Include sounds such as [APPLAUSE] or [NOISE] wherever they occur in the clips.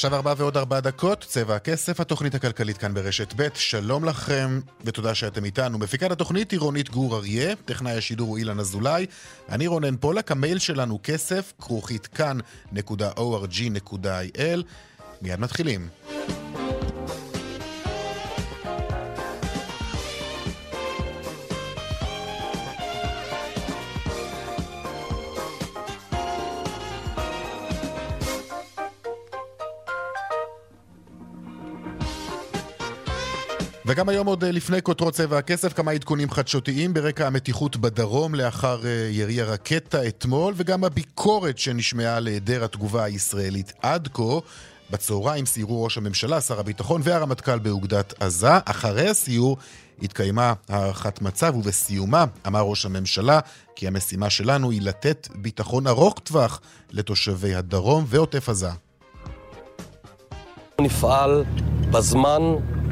עכשיו ארבע ועוד ארבע דקות, צבע הכסף, התוכנית הכלכלית כאן ברשת ב', שלום לכם ותודה שאתם איתנו. מפיקת התוכנית היא רונית גור אריה, טכנאי השידור הוא אילן אזולאי, אני רונן פולק, המייל שלנו כסף, כרוכית כאן.org.il. מיד מתחילים. וגם היום עוד אה, לפני כותרות צבע הכסף, כמה עדכונים חדשותיים ברקע המתיחות בדרום לאחר אה, ירי הרקטה אתמול, וגם הביקורת שנשמעה על היעדר התגובה הישראלית עד כה. בצהריים סיירו ראש הממשלה, שר הביטחון והרמטכ"ל באוגדת עזה. אחרי הסיור התקיימה הערכת מצב, ובסיומה אמר ראש הממשלה כי המשימה שלנו היא לתת ביטחון ארוך טווח לתושבי הדרום ועוטף עזה. נפעל בזמן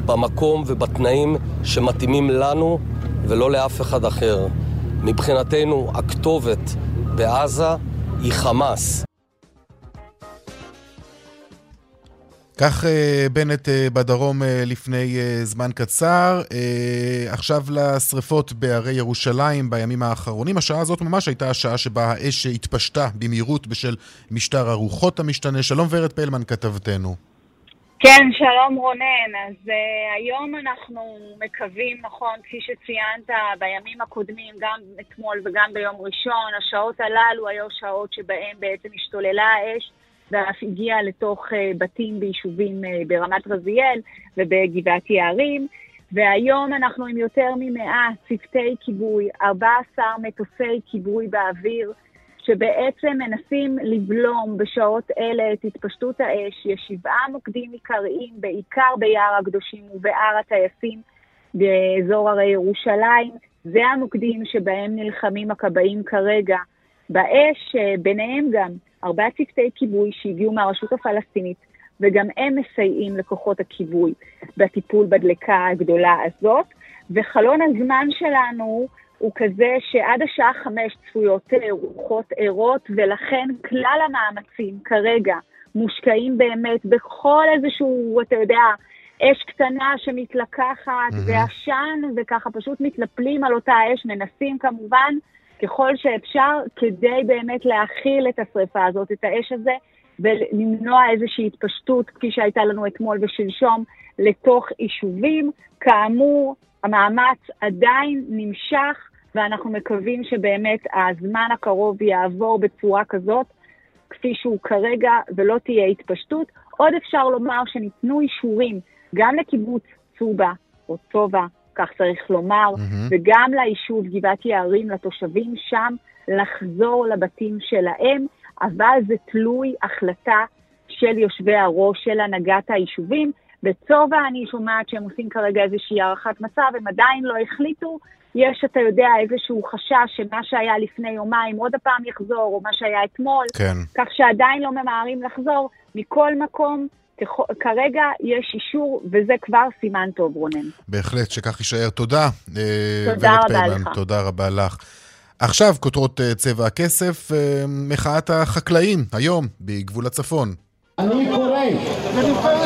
במקום ובתנאים שמתאימים לנו ולא לאף אחד אחר. מבחינתנו הכתובת בעזה היא חמאס. כך אה, בנט אה, בדרום אה, לפני זמן קצר. עכשיו לשריפות בהרי ירושלים בימים האחרונים. השעה הזאת ממש הייתה השעה שבה האש התפשטה במהירות בשל משטר הרוחות המשתנה. שלום ורד פלמן כתבתנו. כן, שלום רונן. אז uh, היום אנחנו מקווים, נכון, כפי שציינת, בימים הקודמים, גם אתמול וגם ביום ראשון, השעות הללו היו שעות שבהן בעצם השתוללה האש ואף הגיעה לתוך uh, בתים ביישובים uh, ברמת רזיאל ובגבעת יערים. והיום אנחנו עם יותר ממאה צוותי כיבוי, 14 מטוסי כיבוי באוויר, שבעצם מנסים לבלום בשעות אלה את התפשטות האש. יש שבעה מוקדים עיקריים, בעיקר ביער הקדושים ובהר הטייסים באזור הרי ירושלים. זה המוקדים שבהם נלחמים הכבאים כרגע באש, ביניהם גם ארבעה צוותי כיבוי שהגיעו מהרשות הפלסטינית, וגם הם מסייעים לכוחות הכיבוי בטיפול בדלקה הגדולה הזאת. וחלון הזמן שלנו הוא כזה שעד השעה חמש צפויות רוחות ערות, ולכן כלל המאמצים כרגע מושקעים באמת בכל איזשהו, אתה יודע, אש קטנה שמתלקחת mm-hmm. ועשן, וככה פשוט מתנפלים על אותה אש, מנסים כמובן ככל שאפשר כדי באמת להכיל את השריפה הזאת, את האש הזה, ולמנוע איזושהי התפשטות, כפי שהייתה לנו אתמול ושלשום, לתוך יישובים. כאמור, המאמץ עדיין נמשך, ואנחנו מקווים שבאמת הזמן הקרוב יעבור בצורה כזאת, כפי שהוא כרגע, ולא תהיה התפשטות. עוד אפשר לומר שניתנו אישורים גם לקיבוץ צובה, או צובה, כך צריך לומר, mm-hmm. וגם ליישוב גבעת יערים, לתושבים שם, לחזור לבתים שלהם, אבל זה תלוי החלטה של יושבי הראש של הנהגת היישובים. בצובה אני שומעת שהם עושים כרגע איזושהי הערכת מצב, הם עדיין לא החליטו, יש, אתה יודע, איזשהו חשש שמה שהיה לפני יומיים עוד הפעם יחזור, או מה שהיה אתמול, כן. כך שעדיין לא ממהרים לחזור. מכל מקום, כרגע יש אישור, וזה כבר סימן טוב, רונן. בהחלט, שכך יישאר. תודה. אה, תודה רבה פיימן, לך. תודה רבה לך. עכשיו, כותרות אה, צבע הכסף, אה, מחאת החקלאים, היום, בגבול הצפון. אני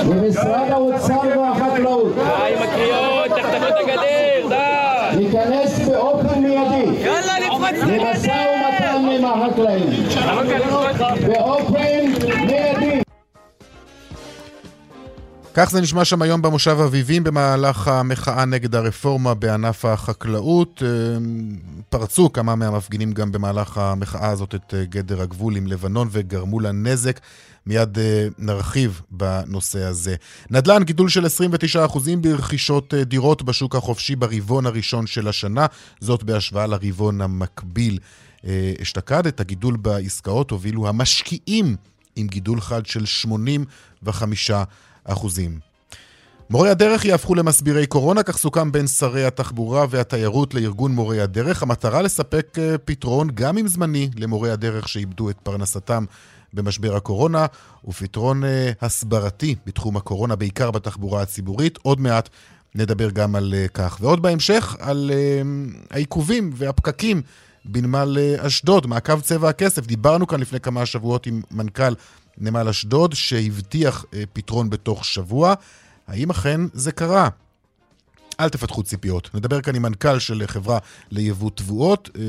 למשרד האוצר והחקלאות. די עם הקריאות, תחתכו את הגדר, די. להיכנס באופן מיידי. יאללה, לפרוץ את הגדר. למשא ומתן עם החקלאים. באופן כך זה נשמע שם היום במושב אביבים במהלך המחאה נגד הרפורמה בענף החקלאות. אה, פרצו כמה מהמפגינים גם במהלך המחאה הזאת את אה, גדר הגבול עם לבנון וגרמו לה נזק. מיד אה, נרחיב בנושא הזה. נדל"ן, גידול של 29% ברכישות דירות בשוק החופשי ברבעון הראשון של השנה, זאת בהשוואה לרבעון המקביל אשתקד. את הגידול בעסקאות הובילו המשקיעים עם גידול חד של 85 אחוזים. מורי הדרך יהפכו למסבירי קורונה, כך סוכם בין שרי התחבורה והתיירות לארגון מורי הדרך. המטרה לספק אה, פתרון, גם אם זמני, למורי הדרך שאיבדו את פרנסתם במשבר הקורונה, ופתרון אה, הסברתי בתחום הקורונה, בעיקר בתחבורה הציבורית. עוד מעט נדבר גם על אה, כך. ועוד בהמשך, על העיכובים והפקקים בנמל אשדוד, מעקב צבע הכסף. דיברנו כאן לפני כמה שבועות עם מנכ"ל נמל אשדוד, שהבטיח אה, פתרון בתוך שבוע. האם אכן זה קרה? אל תפתחו ציפיות. נדבר כאן עם מנכ"ל של חברה ליבוא תבואות. אה,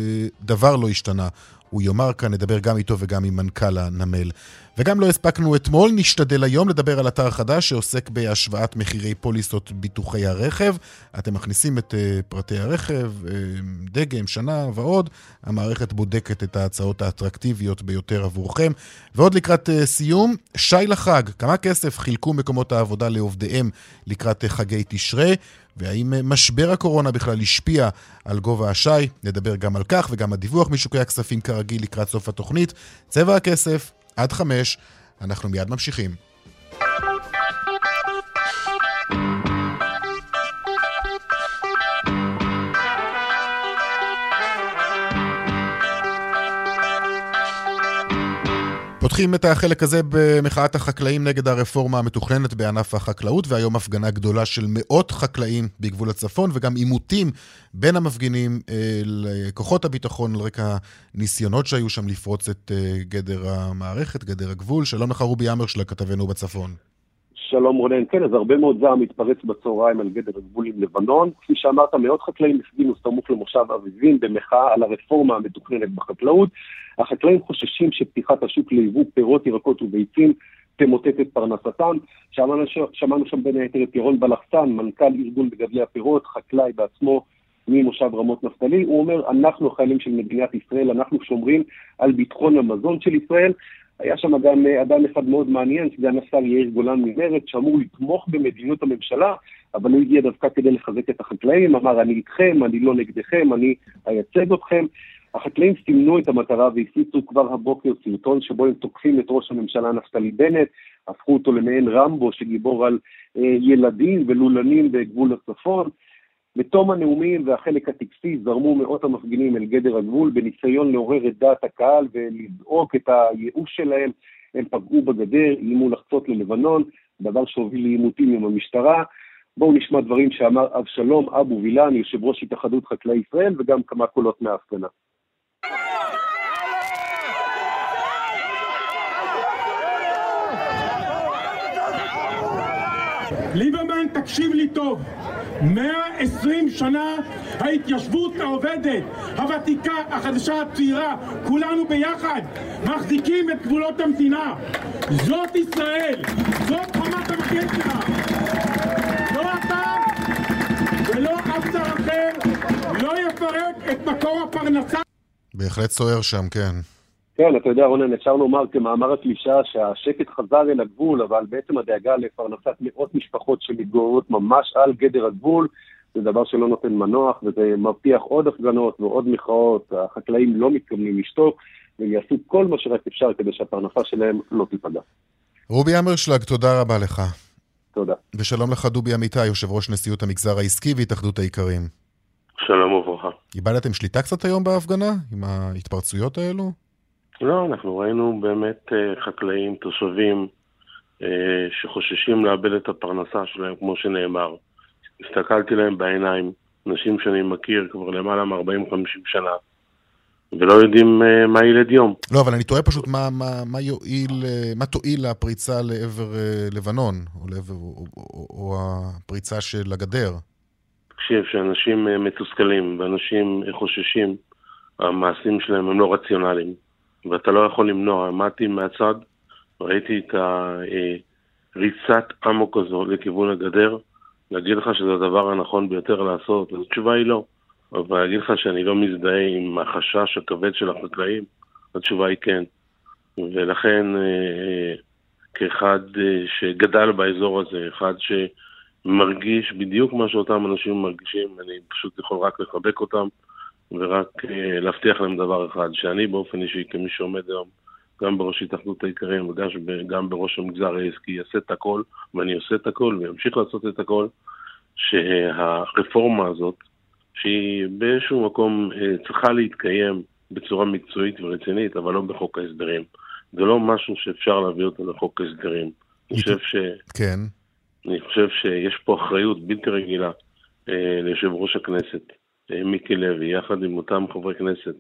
דבר לא השתנה. הוא יאמר כאן, נדבר גם איתו וגם עם מנכ"ל הנמל. וגם לא הספקנו אתמול, נשתדל היום לדבר על אתר חדש שעוסק בהשוואת מחירי פוליסות ביטוחי הרכב. אתם מכניסים את uh, פרטי הרכב, uh, דגם, שנה ועוד. המערכת בודקת את ההצעות האטרקטיביות ביותר עבורכם. ועוד לקראת uh, סיום, שי לחג, כמה כסף חילקו מקומות העבודה לעובדיהם לקראת חגי תשרי? והאם משבר הקורונה בכלל השפיע על גובה השי? נדבר גם על כך וגם הדיווח משוקי הכספים כרגיל לקראת סוף התוכנית. צבע הכסף, עד חמש. אנחנו מיד ממשיכים. פותחים את החלק הזה במחאת החקלאים נגד הרפורמה המתוכננת בענף החקלאות, והיום הפגנה גדולה של מאות חקלאים בגבול הצפון, וגם עימותים בין המפגינים אה, לכוחות הביטחון על רקע ניסיונות שהיו שם לפרוץ את אה, גדר המערכת, גדר הגבול. שלום לך רובי אמרשלה, כתבנו בצפון. שלום רונן, כן, אז הרבה מאוד זעם מתפרץ בצהריים על גדר הגבול עם לבנון. כפי שאמרת, מאות חקלאים הפגינו סמוך למושב אביבים במחאה על הרפורמה המתוכננת בחקלאות. החקלאים חוששים שפתיחת השוק ליבוא פירות, ירקות וביצים תמוטט את פרנסתם. שמענו, שמענו שם בין היתר את ירון בלחסן, מנכ"ל ארגון מגדלי הפירות, חקלאי בעצמו ממושב רמות נפתלי. הוא אומר, אנחנו החיילים של מדינת ישראל, אנחנו שומרים על ביטחון המזון של ישראל. היה שם גם אה, אדם אחד מאוד מעניין, סגן השר יאיר גולן ממרצ, שאמור לתמוך במדיניות הממשלה, אבל הוא הגיע דווקא כדי לחזק את החקלאים, אמר, אני איתכם, אני לא נגדכם, אני אייצג אתכם. החקלאים סימנו את המטרה והפיצו כבר הבוקר סרטון שבו הם תוקפים את ראש הממשלה נפתלי בנט, הפכו אותו למעין רמבו שגיבור על אה, ילדים ולולנים בגבול הצפון. בתום הנאומים והחלק הטקסי זרמו מאות המפגינים אל גדר הגבול בניסיון לעורר את דעת הקהל ולזעוק את הייאוש שלהם. הם פגעו בגדר, איימו לחצות ללבנון, דבר שהוביל לעימותים עם המשטרה. בואו נשמע דברים שאמר אבשלום אבו וילן, יושב ראש התאחדות חקלאי ישראל, וגם כמה קולות מההפגנה. ליברמן, תקשיב לי טוב. 120 שנה ההתיישבות העובדת, הוותיקה, החדשה, הצעירה, כולנו ביחד מחזיקים את גבולות המדינה. זאת ישראל, זאת חמת המגן שלה. לא אתה ולא אף שר אחר לא יפרק את מקור הפרנסה. בהחלט סוער שם, כן. כן, אתה יודע, רונן, אפשר לומר כמאמר הקלישה שהשקט חזר אל הגבול, אבל בעצם הדאגה לפרנסת מאות משפחות שמתגוררות ממש על גדר הגבול, זה דבר שלא נותן מנוח, וזה מבטיח עוד הפגנות ועוד מחאות. החקלאים לא מתכוונים לשתוק, והם יעשו כל מה שרק אפשר כדי שהפרנסה שלהם לא תיפגע. רובי אמרשלג, תודה רבה לך. תודה. ושלום לך, דובי אמיתי, יושב ראש נשיאות המגזר העסקי והתאחדות האיכרים. שלום וברכה. איבדתם שליטה קצת היום בהפגנה, עם ההתפרצויות האלו? לא, אנחנו ראינו באמת אה, חקלאים, תושבים, אה, שחוששים לאבד את הפרנסה שלהם, כמו שנאמר. הסתכלתי להם בעיניים, אנשים שאני מכיר כבר למעלה מ-40-50 שנה, ולא יודעים uh, מה ילד יום. לא, אבל אני תוהה פשוט מה, מה, מה יועיל, מה תועיל הפריצה לעבר לבנון, או, לעבר, או, או, או הפריצה של הגדר. תקשיב, שאנשים מתוסכלים ואנשים חוששים, המעשים שלהם הם לא רציונליים. ואתה לא יכול למנוע. עמדתי מהצד, ראיתי את ריצת אמוק הזו לכיוון הגדר, להגיד לך שזה הדבר הנכון ביותר לעשות, התשובה היא לא. אבל להגיד לך שאני לא מזדהה עם החשש הכבד של החקלאים, התשובה היא כן. ולכן, אה, כאחד אה, שגדל באזור הזה, אחד שמרגיש בדיוק מה שאותם אנשים מרגישים, אני פשוט יכול רק לחבק אותם ורק אה, להבטיח להם דבר אחד, שאני באופן אישי, כמי שעומד היום גם בראש התאחדות האיכרים וגם בראש המגזר העסקי, אעשה את הכל, ואני עושה את הכל ואמשיך לעשות את הכל, שהרפורמה הזאת, שהיא באיזשהו מקום צריכה להתקיים בצורה מקצועית ורצינית, אבל לא בחוק ההסדרים. זה לא משהו שאפשר להביא אותו לחוק הסדרים. אני חושב ש... כן. אני חושב שיש פה אחריות בלתי רגילה אה, ליושב ראש הכנסת, אה, מיקי לוי, יחד עם אותם חברי כנסת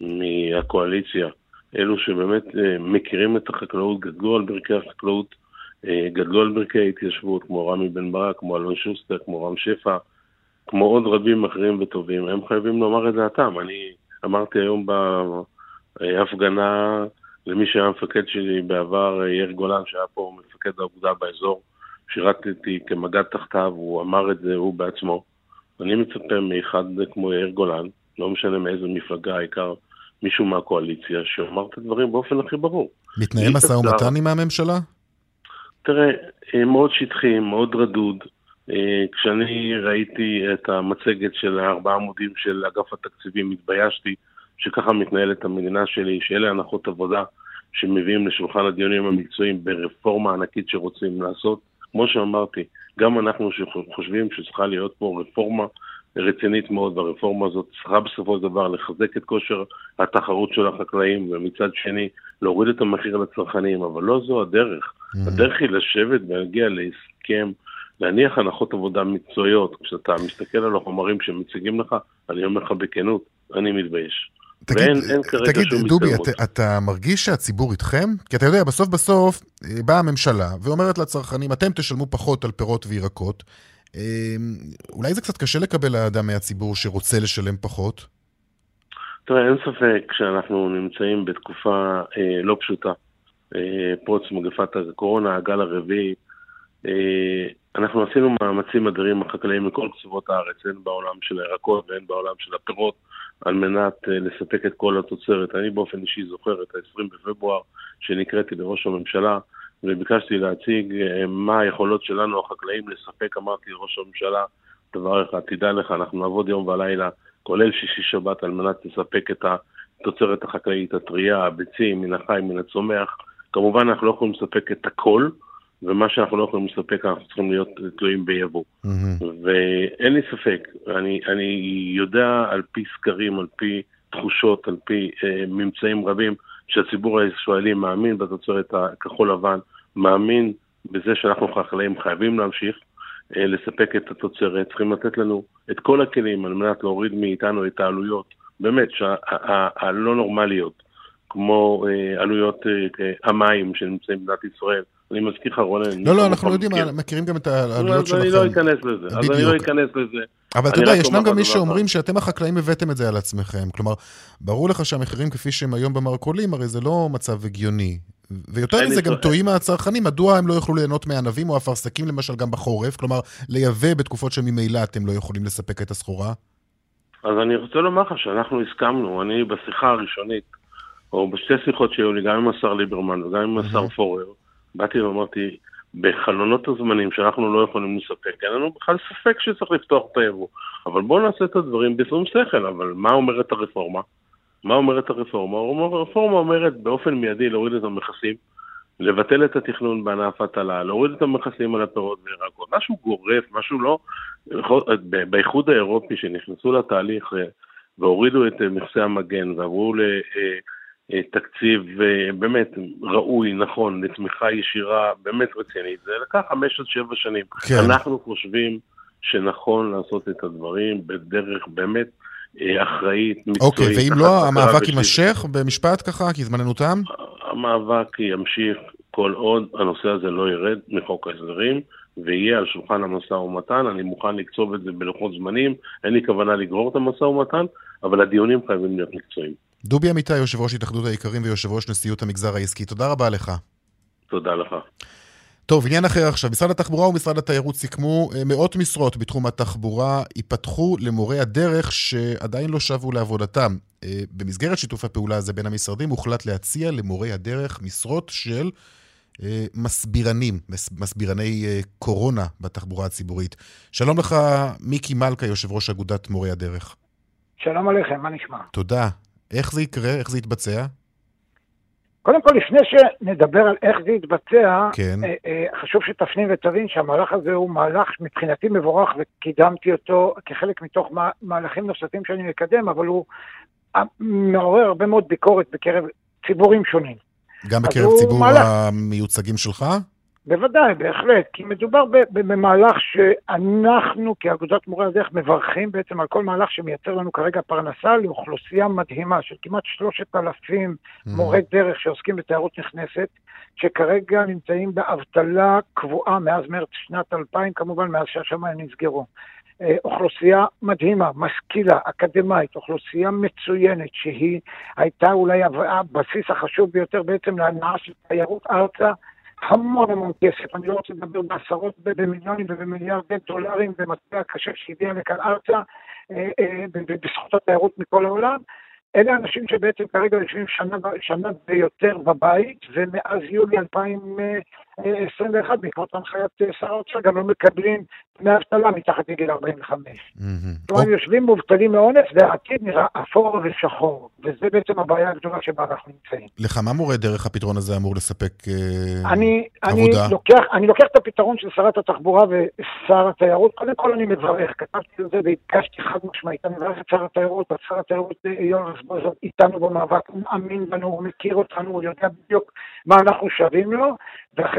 מהקואליציה, אלו שבאמת אה, מכירים את החקלאות, גדלו על ברכי החקלאות, אה, גדלו על ברכי ההתיישבות, כמו רמי בן ברק, כמו אלון שוסטר, כמו רם שפע, כמו עוד רבים אחרים וטובים, הם חייבים לומר את דעתם. אני אמרתי היום בהפגנה למי שהיה מפקד שלי בעבר, יאיר גולן, שהיה פה מפקד האוגדה באזור, שירתתי כמג"ד תחתיו, הוא אמר את זה הוא בעצמו. אני מצפה מאחד כמו יאיר גולן, לא משנה מאיזה מפלגה, העיקר מישהו מהקואליציה, שאומר את הדברים באופן הכי ברור. מתנהל משא ומתן עם הממשלה? תראה, אה, מאוד שטחי, מאוד רדוד. אה, כשאני ראיתי את המצגת של הארבעה עמודים של אגף התקציבים, התביישתי. שככה מתנהלת המדינה שלי, שאלה הנחות עבודה שמביאים לשולחן הדיונים המקצועיים ברפורמה ענקית שרוצים לעשות. כמו שאמרתי, גם אנחנו שחושבים שצריכה להיות פה רפורמה רצינית מאוד, והרפורמה הזאת צריכה בסופו של דבר לחזק את כושר התחרות של החקלאים, ומצד שני להוריד את המחיר לצרכנים, אבל לא זו הדרך. Mm-hmm. הדרך היא לשבת ולהגיע להסכם, להניח הנחות עבודה מקצועיות. כשאתה מסתכל על החומרים שמציגים לך, אני אומר לך בכנות, אני מתבייש. תגיד, ואין, אין תגיד דובי, אתה, אתה מרגיש שהציבור איתכם? כי אתה יודע, בסוף בסוף אה, באה הממשלה ואומרת לצרכנים, אתם תשלמו פחות על פירות וירקות. אה, אולי זה קצת קשה לקבל לאדם מהציבור שרוצה לשלם פחות? תראה, אין ספק שאנחנו נמצאים בתקופה אה, לא פשוטה. אה, פרוץ מגפת הקורונה, הגל הרביעי. אה, אנחנו עשינו מאמצים אדירים החקלאים מכל קצוות הארץ, הן בעולם של הירקות והן בעולם של הפירות. על מנת אה, לספק את כל התוצרת. אני באופן אישי זוכר את ה-20 בפברואר שנקראתי לראש הממשלה וביקשתי להציג אה, מה היכולות שלנו החקלאים לספק, אמרתי לראש הממשלה, דבר אחד, תדע לך, אנחנו נעבוד יום ולילה, כולל שישי שבת, על מנת לספק את התוצרת החקלאית הטרייה, הביצים, מן החי, מן הצומח. כמובן אנחנו לא יכולים לספק את הכל, ומה שאנחנו לא יכולים לספק, אנחנו צריכים להיות תלויים ביבוא. Mm-hmm. ואין לי ספק, אני, אני יודע על פי סקרים, על פי תחושות, על פי אה, ממצאים רבים, שהציבור הישראלי מאמין בתוצרת הכחול לבן, מאמין בזה שאנחנו חקלאים חייבים להמשיך אה, לספק את התוצרת, צריכים לתת לנו את כל הכלים על מנת להוריד מאיתנו את העלויות, באמת, הלא נורמליות, כמו אה, עלויות אה, המים שנמצאים במדינת ישראל. אני מזכיר לך, רונן. לא, לא, אנחנו יודעים, מכירים גם את העלויות שלכם. אני לא אכנס לזה. אז אני לא אכנס לזה. אבל אתה יודע, ישנם גם מי שאומרים שאתם החקלאים הבאתם את זה על עצמכם. כלומר, ברור לך שהמחירים כפי שהם היום במרכולים, הרי זה לא מצב הגיוני. ויותר מזה, גם טועים הצרכנים, מדוע הם לא יוכלו ליהנות מענבים או אפרסקים למשל גם בחורף? כלומר, לייבא בתקופות שממילא אתם לא יכולים לספק את הסחורה? אז אני רוצה לומר לך שאנחנו הסכמנו, אני בשיחה הראשונית, או בשתי שיחות שהיו לי, גם עם השר ליברמן וגם עם השר פורר, באתי ואמרתי, בחלונות הזמנים שאנחנו לא יכולים לספק, אין לנו בכלל ספק שצריך לפתוח את היבוא. אבל בואו נעשה את הדברים בשום שכל, אבל מה אומרת הרפורמה? מה אומרת הרפורמה? הרפורמה אומרת באופן מיידי להוריד את המכסים, לבטל את התכנון בענף הטלה, להוריד את המכסים על הפירות וירקות, משהו גורף, משהו לא... באיחוד האירופי שנכנסו לתהליך אה, והורידו את מכסי המגן ועברו ל... אה, אה, תקציב אה, באמת ראוי, נכון, לתמיכה ישירה באמת רצינית. זה לקח חמש עד שבע שנים. כן. אנחנו חושבים שנכון לעשות את הדברים בדרך באמת אה, אחראית, מקצועית. אוקיי, ואם לא, המאבק יימשך במשפט ככה, כי זמננו תם? המאבק ימשיך כל עוד הנושא הזה לא ירד מחוק ההסדרים. ויהיה על שולחן המשא ומתן, אני מוכן לקצוב את זה בלוחות זמנים, אין לי כוונה לגרור את המשא ומתן, אבל הדיונים חייבים להיות מקצועיים. דובי אמיתי, יושב ראש התאחדות האיכרים ויושב ראש נשיאות המגזר העסקי, תודה רבה לך. תודה לך. טוב, עניין אחר עכשיו. משרד התחבורה ומשרד התיירות סיכמו אה, מאות משרות בתחום התחבורה ייפתחו למורי הדרך שעדיין לא שבו לעבודתם. אה, במסגרת שיתוף הפעולה הזה בין המשרדים הוחלט להציע למורי הדרך משרות של אה, מסבירנים, מסבירני קורונה בתחבורה הציבורית. שלום לך, מיקי מלכה, יושב ראש אגודת מורי הדרך. שלום עליכם, מה נשמע? תודה. איך זה יקרה? איך זה יתבצע? קודם כל, לפני שנדבר על איך זה יתבצע, כן. אה, אה, חשוב שתפנים ותבין שהמהלך הזה הוא מהלך מבחינתי מבורך וקידמתי אותו כחלק מתוך מהלכים נוספים שאני מקדם, אבל הוא אה, מעורר הרבה מאוד ביקורת בקרב ציבורים שונים. גם בקרב ציבור מהלך... המיוצגים שלך? בוודאי, בהחלט, כי מדובר במהלך שאנחנו כאגודת מורי הדרך מברכים בעצם על כל מהלך שמייצר לנו כרגע פרנסה לאוכלוסייה מדהימה של כמעט שלושת אלפים. מורי דרך שעוסקים בתיירות נכנסת, שכרגע נמצאים באבטלה קבועה מאז מרץ שנת 2000, כמובן מאז שהשמיים נסגרו. אה, אוכלוסייה מדהימה, משכילה, אקדמאית, אוכלוסייה מצוינת, שהיא הייתה אולי הבסיס החשוב ביותר בעצם להנאה של תיירות ארצה. המון המון כסף, אני לא רוצה לדבר בעשרות, במיליונים ובמיליארדי דולרים במטבע קשה שהגיע לכאן ארצה אה, אה, בזכות התיירות מכל העולם. אלה אנשים שבעצם כרגע יושבים שנה, שנה ויותר בבית, ומאז יולי 2021, בעקבות הנחיית שר האוצר, גם לא מקבלים דמי אבטלה מתחת לגיל 45. כלומר, הם יושבים מובטלים מאונס, והעתיד נראה אפור ושחור, וזה בעצם הבעיה הגדולה שבה אנחנו נמצאים. לכמה מורה דרך הפתרון הזה אמור לספק אה, עבודה? אני לוקח, את הפתרון של שרת התחבורה ושר התיירות. קודם כל אני מברך, כתבתי על זה והדגשתי חד משמעית. אני מברך את שר התיירות, את שר התיירות אה, יואל רזבוזוב איתנו במאבק, הוא מאמין בנו, הוא מכיר אותנו, הוא יודע בדיוק מה אנחנו שווים לו,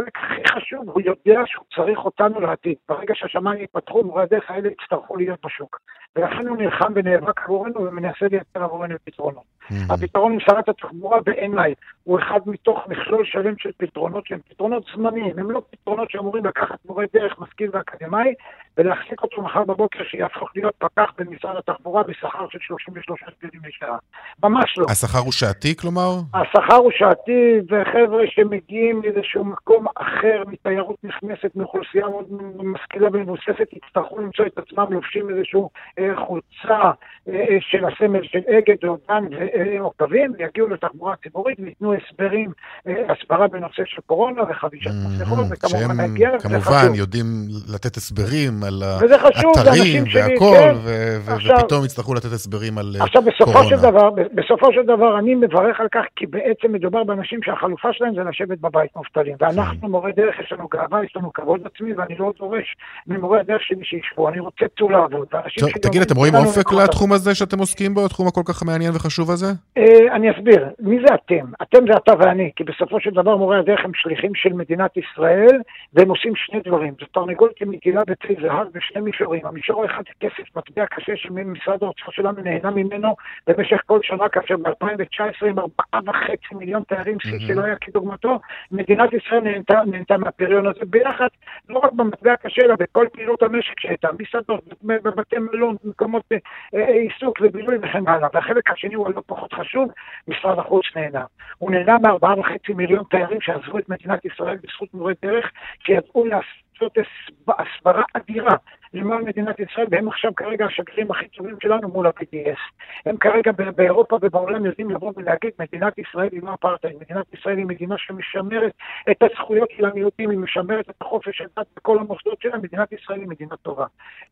והחלק הכי חשוב, הוא יודע שהוא צריך אותנו לעתיד. ברגע שהשמיים ייפתחו, מורי הדרך האלה יצטרכו להיות בשוק. ולכן הוא נלחם ונאבק עבורנו ומנסה לייצר עבורנו פתרונות. Mm-hmm. הפתרון עם שרת התחבורה בעיניי הוא אחד מתוך מכלול שלם של פתרונות שהם פתרונות זמניים, הם לא פתרונות שאמורים לקחת מורה דרך משכיל ואקדמאי ולהחזיק אותו מחר בבוקר שיהפוך להיות פקח במשרד התחבורה בשכר של 33 שקלים לשעה. ממש לא. השכר הוא שעתי כלומר? השכר הוא שעתי, וחבר'ה שמגיעים מאיזשהו מקום אחר מתיירות נכנסת, מאוכלוסייה מאוד משכילה ומבוססת, יצטרכו למצוא את עצמם לובשים איזשהו אה, חולצה אה, של הסמל של אגד או דן או קווים, ויגיעו לתחבורה ציבורית וייתנו הסברים, אה, הסברה בנושא של קורונה וחבישת מסכות, וכמובן הגיע, כמובן יודעים לתת הסברים על האתרים והכל, כן. ופתאום יצטרכו לתת הסברים על קורונה. עכשיו, בסופו של דבר, אני מברך על כך, כי בעצם מדובר באנשים שהחלופה שלהם זה לשבת בבית מובטלים. ואנחנו, כן. מורי דרך, יש לנו גאווה, יש לנו כבוד עצמי, ואני לא דורש ממורי הדרך שלי שישבו, אני רוצה צאו לעבוד. תגיד, אתם רואים אופק לתחום הזה שאתם עוסקים בו, התחום הכל כך מעניין וחשוב הזה? אה, אני אסביר. מי זה אתם? אתם זה אתה ואני, כי בסופו של דבר מורי הדרך הם שליחים של מדינת ישראל, והם עושים שני דברים. זו תרנגולת מגילה בצי זהב בשני מישורים. המישור האחד זה כסף מטבע קשה שמשרד האוצר שלנו נהנה ממנו במשך כל שנה, כאשר ב-2019 עם ארבעה וחצי מיליון תיירים, שלא היה כדוגמתו, מדינת ישראל נהנתה, נהנתה מהפריון הזה ביחד, לא רק במטבע הקשה, אלא בכל פעילות המשק שהייתה, מסעדות, בבתי מלון, מקומות אה, אה, עיסוק ובילוי וכן הלאה. והחלק השני הוא הלא פחות חשוב, משרד החוץ נהנה. הוא נהנה מארבעה וחצי מיליון תיירים שעזבו את מדינת ישראל בזכות מורי דרך, שידעו לעשות הסברה אדירה למען מדינת ישראל, והם עכשיו כרגע השגרירים הכי טובים שלנו מול ה-BDS. הם כרגע באירופה ובעולם יודעים לבוא ולהגיד, מדינת ישראל היא לא אפרטהייד, מדינת ישראל היא מדינה שמשמרת את הזכויות של המיעוטים, היא משמרת את החופש של דת בכל המוסדות שלה, מדינת ישראל היא מדינה טובה.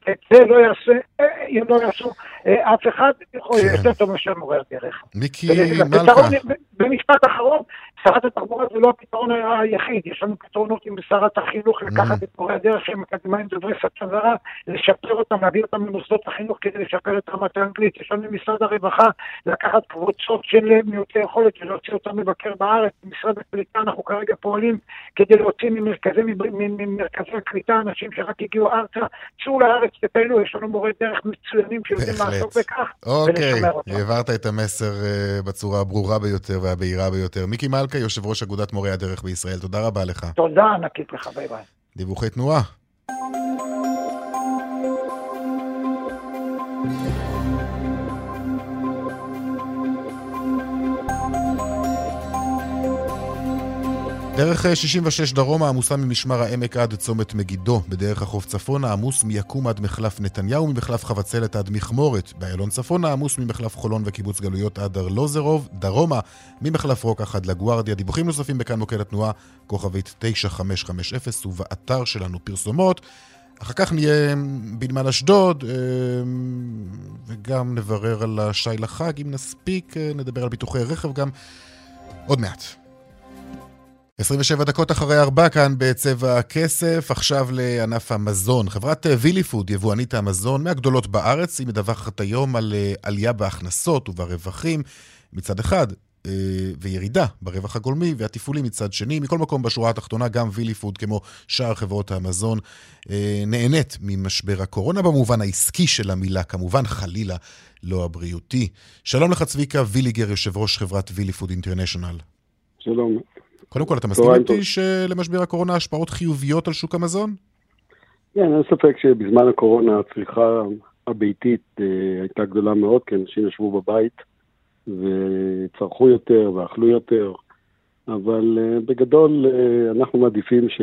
את זה לא יעשה, אה, אם לא יעשו אה, אף אחד, יכול. יותר טוב מאשר מורה הדרך. מיקי מלכה. במשפט אחרון, שרת התחבורה זה לא הפתרון היחיד, יש לנו פתרונות עם שרת החינוך לקחת את מורי הדרך שהם אקדמאים דוברי זרה, לשפר אותם, להביא אותם למוסדות החינוך כדי לשפר את רמת האנגלית. יש לנו משרד הרווחה לקחת קבוצות של מיעוטי יכולת ולהוציא אותם לבקר בארץ. במשרד הקליטה אנחנו כרגע פועלים כדי להוציא ממרכזי, ממרכזי הקליטה אנשים שרק הגיעו ארצה. צאו לארץ, תטיילו, יש לנו מורי דרך מצוינים שיודעים לעסוק בכך אוקיי, העברת את המסר uh, בצורה הברורה ביותר והבהירה ביותר. מיקי מלכה, יושב ראש אגודת מורי הדרך בישראל, תודה רבה לך. תודה ענקית לך, ביי ביי. דיווחי תנועה. דרך 66 דרומה עמוסה ממשמר העמק עד צומת מגידו. בדרך החוף צפונה עמוס מיקום עד מחלף נתניהו, ממחלף חבצלת עד מכמורת. באיילון צפונה עמוס ממחלף חולון וקיבוץ גלויות עד ארלוזרוב. דרומה ממחלף רוקח עד לגוארדיה. דיווחים נוספים בכאן מוקד התנועה, כוכבית 9550 ובאתר שלנו פרסומות. אחר כך נהיה בנמל אשדוד, וגם נברר על השי לחג, אם נספיק, נדבר על ביטוחי רכב גם עוד מעט. 27 דקות אחרי ארבע כאן בצבע הכסף, עכשיו לענף המזון. חברת וילי פוד, יבואנית המזון מהגדולות בארץ, היא מדווחת היום על עלייה בהכנסות וברווחים מצד אחד, וירידה ברווח הגולמי והתפעולי מצד שני. מכל מקום בשורה התחתונה, גם וילי פוד, כמו שאר חברות המזון, נהנית ממשבר הקורונה במובן העסקי של המילה, כמובן חלילה לא הבריאותי. שלום לך צביקה ויליגר, יושב ראש חברת וילי פוד אינטרנשיונל. שלום. קודם כל, אתה מסכים איתי שלמשבר הקורונה השפעות חיוביות על שוק המזון? כן, אין ספק שבזמן הקורונה הצריכה הביתית אה, הייתה גדולה מאוד, כי אנשים ישבו בבית וצרכו יותר ואכלו יותר, אבל אה, בגדול אה, אנחנו מעדיפים ש...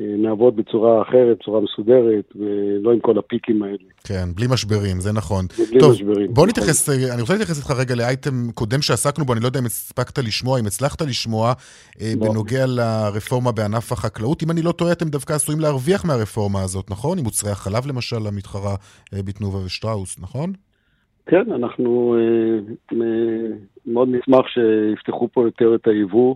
נעבוד בצורה אחרת, בצורה מסודרת, ולא עם כל הפיקים האלה. כן, בלי משברים, זה נכון. בלי טוב, משברים. בוא נכון. נתייחס, אני רוצה להתייחס איתך רגע לאייטם קודם שעסקנו בו, אני לא יודע אם הספקת לשמוע, אם הצלחת לשמוע, אה, לא. בנוגע לרפורמה בענף החקלאות. אם אני לא טועה, אתם דווקא עשויים להרוויח מהרפורמה הזאת, נכון? עם מוצרי החלב למשל, המתחרה אה, בתנובה ושטראוס, נכון? כן, אנחנו אה, אה, מאוד נשמח שיפתחו פה יותר את היבוא.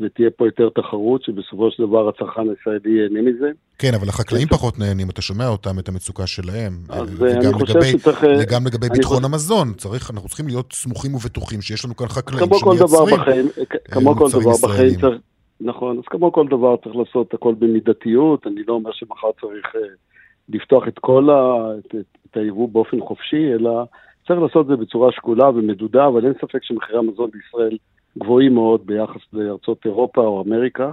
ותהיה פה יותר תחרות, שבסופו של דבר הצרכן הישראלי ייהנה מזה. כן, אבל החקלאים פחות נהנים, אתה שומע אותם, את המצוקה שלהם. אז וגם אני חושב לגבי- שצריך... וגם לגבי אני ביטחון חושב- המזון, צריך, אנחנו צריכים להיות סמוכים ובטוחים שיש לנו כאן חקלאים כמו כל דבר שמייצרים. בחיים, כמו כל דבר בחיים ישראלים. צריך... נכון, אז כמו כל דבר צריך לעשות הכל במידתיות, אני לא אומר שמחר צריך אה, לפתוח את כל ה... את, את, את היבוא באופן חופשי, אלא צריך לעשות את זה בצורה שקולה ומדודה, אבל אין ספק שמחירי המזון בישראל גבוהים מאוד ביחס לארצות אירופה או אמריקה,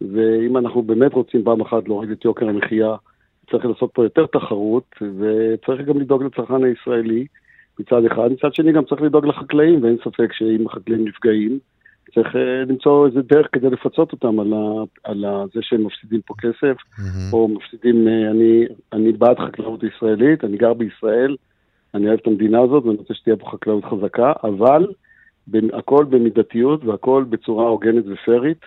ואם אנחנו באמת רוצים פעם אחת להוריד את יוקר המחיה, צריך לעשות פה יותר תחרות, וצריך גם לדאוג לצרכן הישראלי מצד אחד, מצד שני גם צריך לדאוג לחקלאים, ואין ספק שאם החקלאים נפגעים, צריך אה, למצוא איזה דרך כדי לפצות אותם על, ה, על ה, זה שהם מפסידים פה כסף, מהמם. או מפסידים, אה, אני, אני בעד חקלאות ישראלית, אני גר בישראל, אני אוהב את המדינה הזאת ואני רוצה שתהיה פה חקלאות חזקה, אבל הכל במידתיות והכל בצורה הוגנת ופיירית.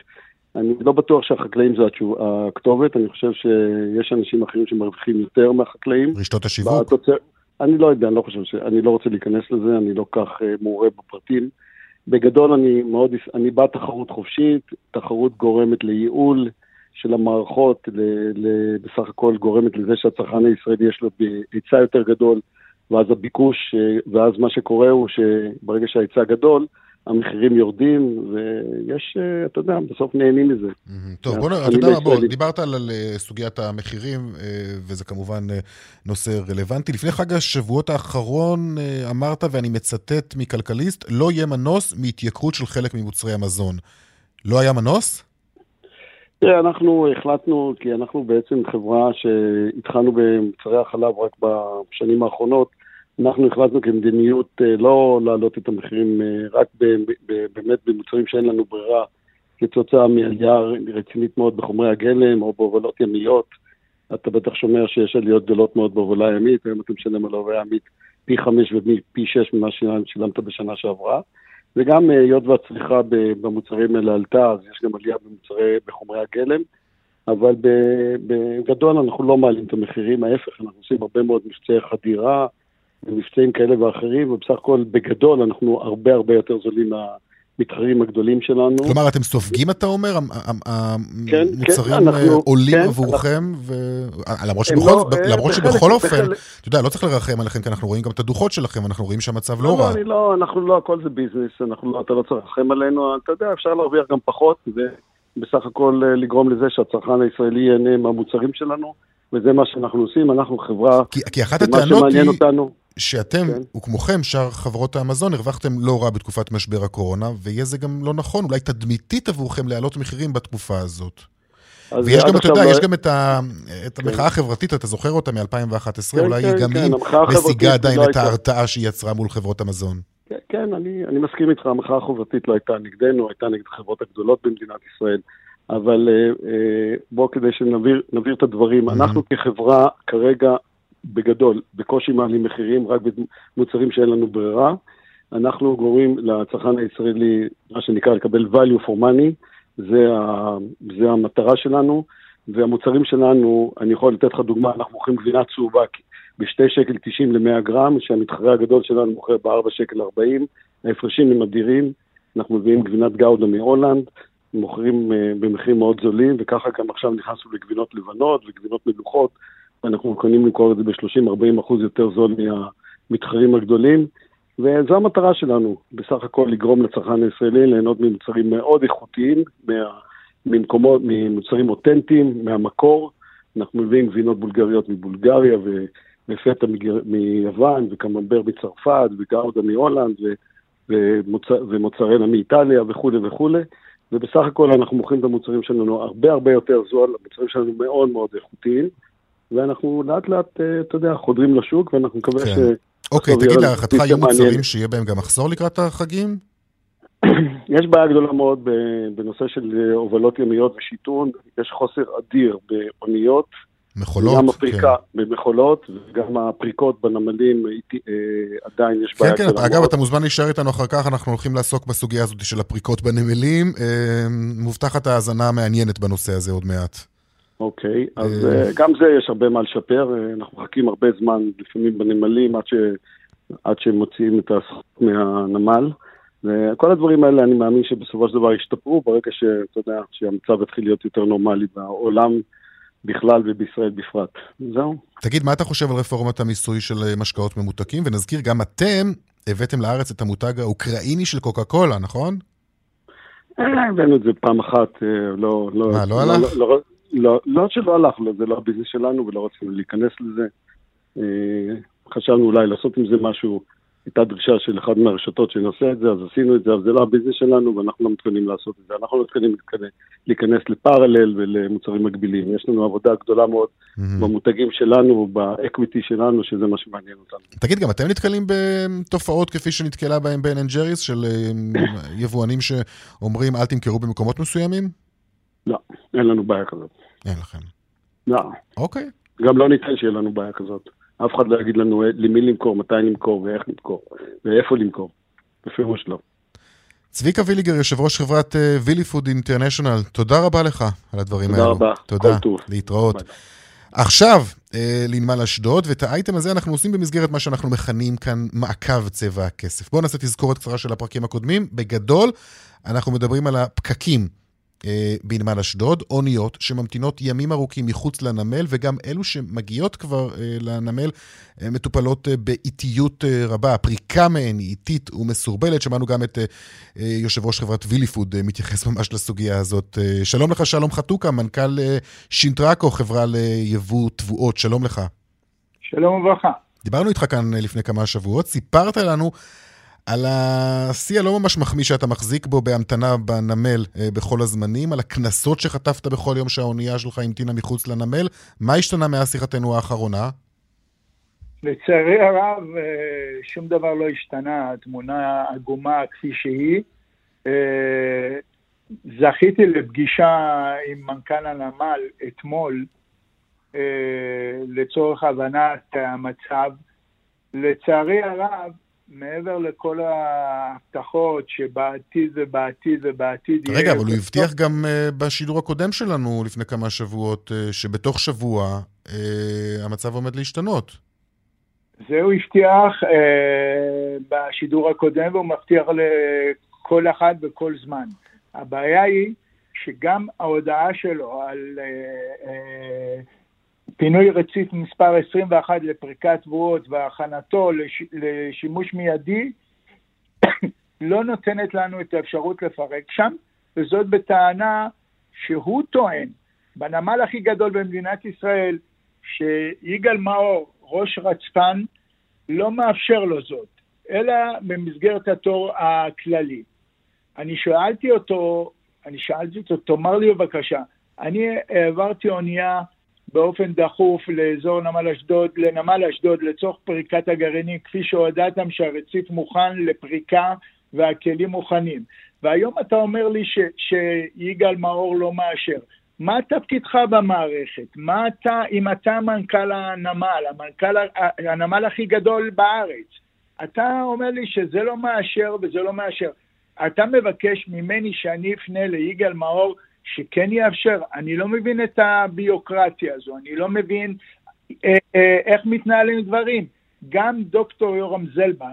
אני לא בטוח שהחקלאים זה התשוב, הכתובת, אני חושב שיש אנשים אחרים שמרוויחים יותר מהחקלאים. רשתות השיווק? בתוצר... אני לא יודע, אני לא חושב ש... אני לא רוצה להיכנס לזה, אני לא כך uh, מעורה בפרטים. בגדול אני מאוד, אני בעד תחרות חופשית, תחרות גורמת לייעול של המערכות, ל, ל, בסך הכל גורמת לזה שהצרכן הישראלי יש לו היצע יותר גדול, ואז הביקוש, אה, ואז מה שקורה הוא שברגע שההיצע גדול, המחירים יורדים, ויש, אה, אתה יודע, בסוף נהנים מזה. טוב, אז בוא, נ- אני אתה יודע מה, בוא. דיברת על על, אה, סוגיית המחירים, אה, וזה כמובן אה, נושא רלוונטי. לפני חג השבועות האחרון אה, אמרת, ואני מצטט מכלכליסט, לא יהיה מנוס מהתייקרות של חלק ממוצרי המזון. לא היה מנוס? תראה, אנחנו החלטנו, כי אנחנו בעצם חברה שהתחלנו במוצרי החלב רק בשנים האחרונות, אנחנו החלטנו כמדיניות אה, לא להעלות את המחירים אה, רק באמת במוצרים שאין לנו ברירה, כתוצאה מעלייה רצינית מאוד בחומרי הגלם או בהובלות ימיות. אתה בטח שומע שיש עליות גדולות מאוד בהובלה ימית, היום אתה משלם על הובלה ימית פי חמש ופי שש ממה ששילמת בשנה שעברה. וגם אה, היות והצריכה במוצרים האלה עלתה, אז יש גם עלייה במוצרי, בחומרי הגלם, אבל בגדול אנחנו לא מעלים את המחירים, ההפך, אנחנו עושים הרבה מאוד מבצעי חדירה, ומבצעים כאלה ואחרים, ובסך הכל בגדול אנחנו הרבה הרבה יותר זולים מהמתחרים הגדולים שלנו. כלומר, אתם סופגים, אתה אומר? המ- כן, המוצרים כן, אנחנו- אה, עולים כן, עבורכם, ו... אה, למרות הם שבכל לא, אה, למרות בחלק- שבכל אופן, בחלק- אתה יודע, לא צריך לרחם עליכם, כי אנחנו רואים גם את הדוחות שלכם, ואנחנו רואים שהמצב לא, לא רע. לא, אני לא, אנחנו לא, הכל זה ביזנס, אנחנו לא, אתה לא צריך לרחם עלינו, אתה יודע, אפשר להרוויח גם פחות, ובסך הכל אה, לגרום לזה שהצרכן הישראלי ייהנה מהמוצרים שלנו, וזה מה שאנחנו עושים, אנחנו חברה, כי, כי אחת מה הטענות שמעניין היא אותנו, שאתם, כן. וכמוכם, שאר חברות המזון, הרווחתם לא רע בתקופת משבר הקורונה, ויהיה זה גם לא נכון, אולי תדמיתית עבורכם להעלות מחירים בתקופה הזאת. ויש גם, אתה יודע, לא- יש גם את, ה, את המחאה החברתית, אתה זוכר אותה מ-2011, כן, אולי כן, היא גם כן, היא משיגה עדיין לא את. ההרתעה שהיא יצרה מול חברות המזון. כן, אני, אני מסכים איתך, המחאה החברתית לא הייתה נגדנו, הייתה נגד החברות הגדולות במדינת ישראל. אבל אה, אה, בוא, כדי שנבהיר את הדברים, mm-hmm. אנחנו כחברה כרגע, בגדול, בקושי מעלים מחירים, רק במוצרים שאין לנו ברירה. אנחנו גורמים לצרכן הישראלי, מה שנקרא, לקבל value for money, זה, ה, זה המטרה שלנו, והמוצרים שלנו, אני יכול לתת לך דוגמה, אנחנו מוכרים גבינה צהובה ב-2 שקל 90 ל-100 גרם, שהמתחרה הגדול שלנו מוכר ב-4 שקל 40, ההפרשים הם אדירים, אנחנו מביאים גבינת גאודה מהולנד, מוכרים uh, במחירים מאוד זולים, וככה גם עכשיו נכנסנו לגבינות לבנות וגבינות מלוכות, ואנחנו מוכנים למכור את זה ב-30-40 אחוז יותר זול מהמתחרים הגדולים, וזו המטרה שלנו, בסך הכל לגרום לצרכן הישראלי ליהנות ממוצרים מאוד איכותיים, מה, ממקומות, ממוצרים אותנטיים, מהמקור. אנחנו מביאים גבינות בולגריות מבולגריה ו... ופטה מיוון, וקממבר מצרפת, וגאודה מהולנד, ומוצרנה מאיטליה וכולי וכולי. ובסך הכל אנחנו מוכרים את המוצרים שלנו הרבה הרבה יותר זול, המוצרים שלנו מאוד מאוד איכותיים, ואנחנו לאט לאט, אה, אתה יודע, חודרים לשוק, ואנחנו מקווה כן. ש... אוקיי, תגיד, להערכתך יהיו מוצרים שיהיה בהם גם מחסור לקראת החגים? [CLEARS THROAT] יש בעיה גדולה מאוד בנושא של אה, הובלות ימיות ושיטון, יש חוסר אדיר באוניות. מכולות, גם הפריקה כן. במכולות, וגם הפריקות בנמלים, אה, עדיין יש בעיה. כן, כן, אגב, אתה מוזמן להישאר איתנו אחר כך, אנחנו הולכים לעסוק בסוגיה הזאת של הפריקות בנמלים. מובטחת האזנה מעניינת בנושא הזה עוד מעט. אוקיי, אז אה, גם זה יש הרבה מה לשפר, אנחנו מחכים הרבה זמן, לפעמים בנמלים, עד, ש... עד שהם מוציאים את הסחוט מהנמל. וכל הדברים האלה, אני מאמין שבסופו של דבר ישתפרו ברגע שאתה יודע, שהמצב יתחיל להיות יותר נורמלי בעולם. בכלל ובישראל בפרט. זהו. תגיד, מה אתה חושב על רפורמת המיסוי של אה, משקאות ממותקים? ונזכיר, גם אתם הבאתם לארץ את המותג האוקראיני של קוקה קולה, נכון? אה, הבאנו את זה פעם אחת, אה, לא... לא מה, לא הלך? לא, לא, לא, לא שלא הלך, זה לא הביזנס שלנו ולא רצינו להיכנס לזה. חשבנו אולי לעשות עם זה משהו הייתה דרישה של אחת מהרשתות שנעשה את זה, אז עשינו את זה, אבל זה לא הביזנס שלנו ואנחנו לא מתכוונים לעשות את זה. אנחנו לא מתכוונים להיכנס ל parallel ולמוצרים מקבילים. יש לנו עבודה גדולה מאוד mm-hmm. במותגים שלנו, ב equity שלנו, שזה מה שמעניין אותנו. תגיד, גם אתם נתקלים בתופעות כפי שנתקלה בהן בן אנד ג'ריס, של אה, יבואנים שאומרים אל תמכרו במקומות מסוימים? לא, אין לנו בעיה כזאת. אין לכם. לא. אוקיי. גם לא ניתן שיהיה לנו בעיה כזאת. אף אחד לא יגיד לנו למי למכור, מתי למכור ואיך למכור, ואיפה למכור. בפירוש לא. צביקה ויליגר, יושב ראש חברת וילי פוד אינטרנשיונל, תודה רבה לך על הדברים תודה האלו. תודה רבה. תודה, להתראות. ביי. עכשיו, אה, לנמל אשדוד, ואת האייטם הזה אנחנו עושים במסגרת מה שאנחנו מכנים כאן מעקב צבע הכסף. בואו נעשה תזכורת קצרה של הפרקים הקודמים. בגדול, אנחנו מדברים על הפקקים אה, בנמל אשדוד, אוניות שממתינות ימים ארוכים מחוץ לנמל, וגם אלו שמגיעות כבר אה, לנמל אה, מטופלות באיטיות רבה. הפריקה מהן היא איטית ומסורבלת. שמענו גם את יושב ראש חברת ויליפוד מתייחס [LAUGHS] ממש לסוגיה הזאת. שלום לך, שלום חתוקה, מנכ"ל שינטרקו, חברה ליבוא תבואות. שלום לך. שלום וברכה. דיברנו איתך כאן לפני כמה שבועות, סיפרת לנו על השיא הלא ממש מחמיא שאתה מחזיק בו בהמתנה בנמל אה, בכל הזמנים, על הקנסות שחטפת בכל יום שהאונייה שלך המתינה מחוץ לנמל. מה השתנה מאז שיחתנו האחרונה? לצערי הרב, אה, שום דבר לא השתנה, התמונה עגומה כפי שהיא. אה, זכיתי לפגישה עם מנכ"ל הנמל אתמול לצורך הבנת המצב. לצערי הרב, מעבר לכל ההבטחות שבעתיד ובעתיד ובעתיד רגע, אבל הוא הבטיח גם uh, בשידור הקודם שלנו לפני כמה שבועות, uh, שבתוך שבוע uh, המצב עומד להשתנות. זה הוא הבטיח uh, בשידור הקודם, והוא מבטיח לכל אחד בכל זמן. הבעיה היא שגם ההודעה שלו על... Uh, uh, פינוי רציף מספר 21 לפריקת תבואות והכנתו לש, לשימוש מיידי [COUGHS] לא נותנת לנו את האפשרות לפרק שם, וזאת בטענה שהוא טוען, בנמל הכי גדול במדינת ישראל, שיגאל מאור, ראש רצפן, לא מאפשר לו זאת, אלא במסגרת התור הכללי. אני שאלתי אותו, אני שאלתי אותו, תאמר לי בבקשה, אני העברתי אונייה באופן דחוף לאזור נמל אשדוד, לנמל אשדוד לצורך פריקת הגרעינים, כפי שהודעתם שהרציף מוכן לפריקה והכלים מוכנים. והיום אתה אומר לי ש, שיגאל מאור לא מאשר. מה תפקידך במערכת? מה אתה, אם אתה מנכ"ל הנמל, המנכ"ל, הנמל הכי גדול בארץ, אתה אומר לי שזה לא מאשר וזה לא מאשר. אתה מבקש ממני שאני אפנה ליגאל מאור שכן יאפשר. אני לא מבין את הביוקרטיה הזו, אני לא מבין אה, אה, איך מתנהלים דברים. גם דוקטור יורם זלבה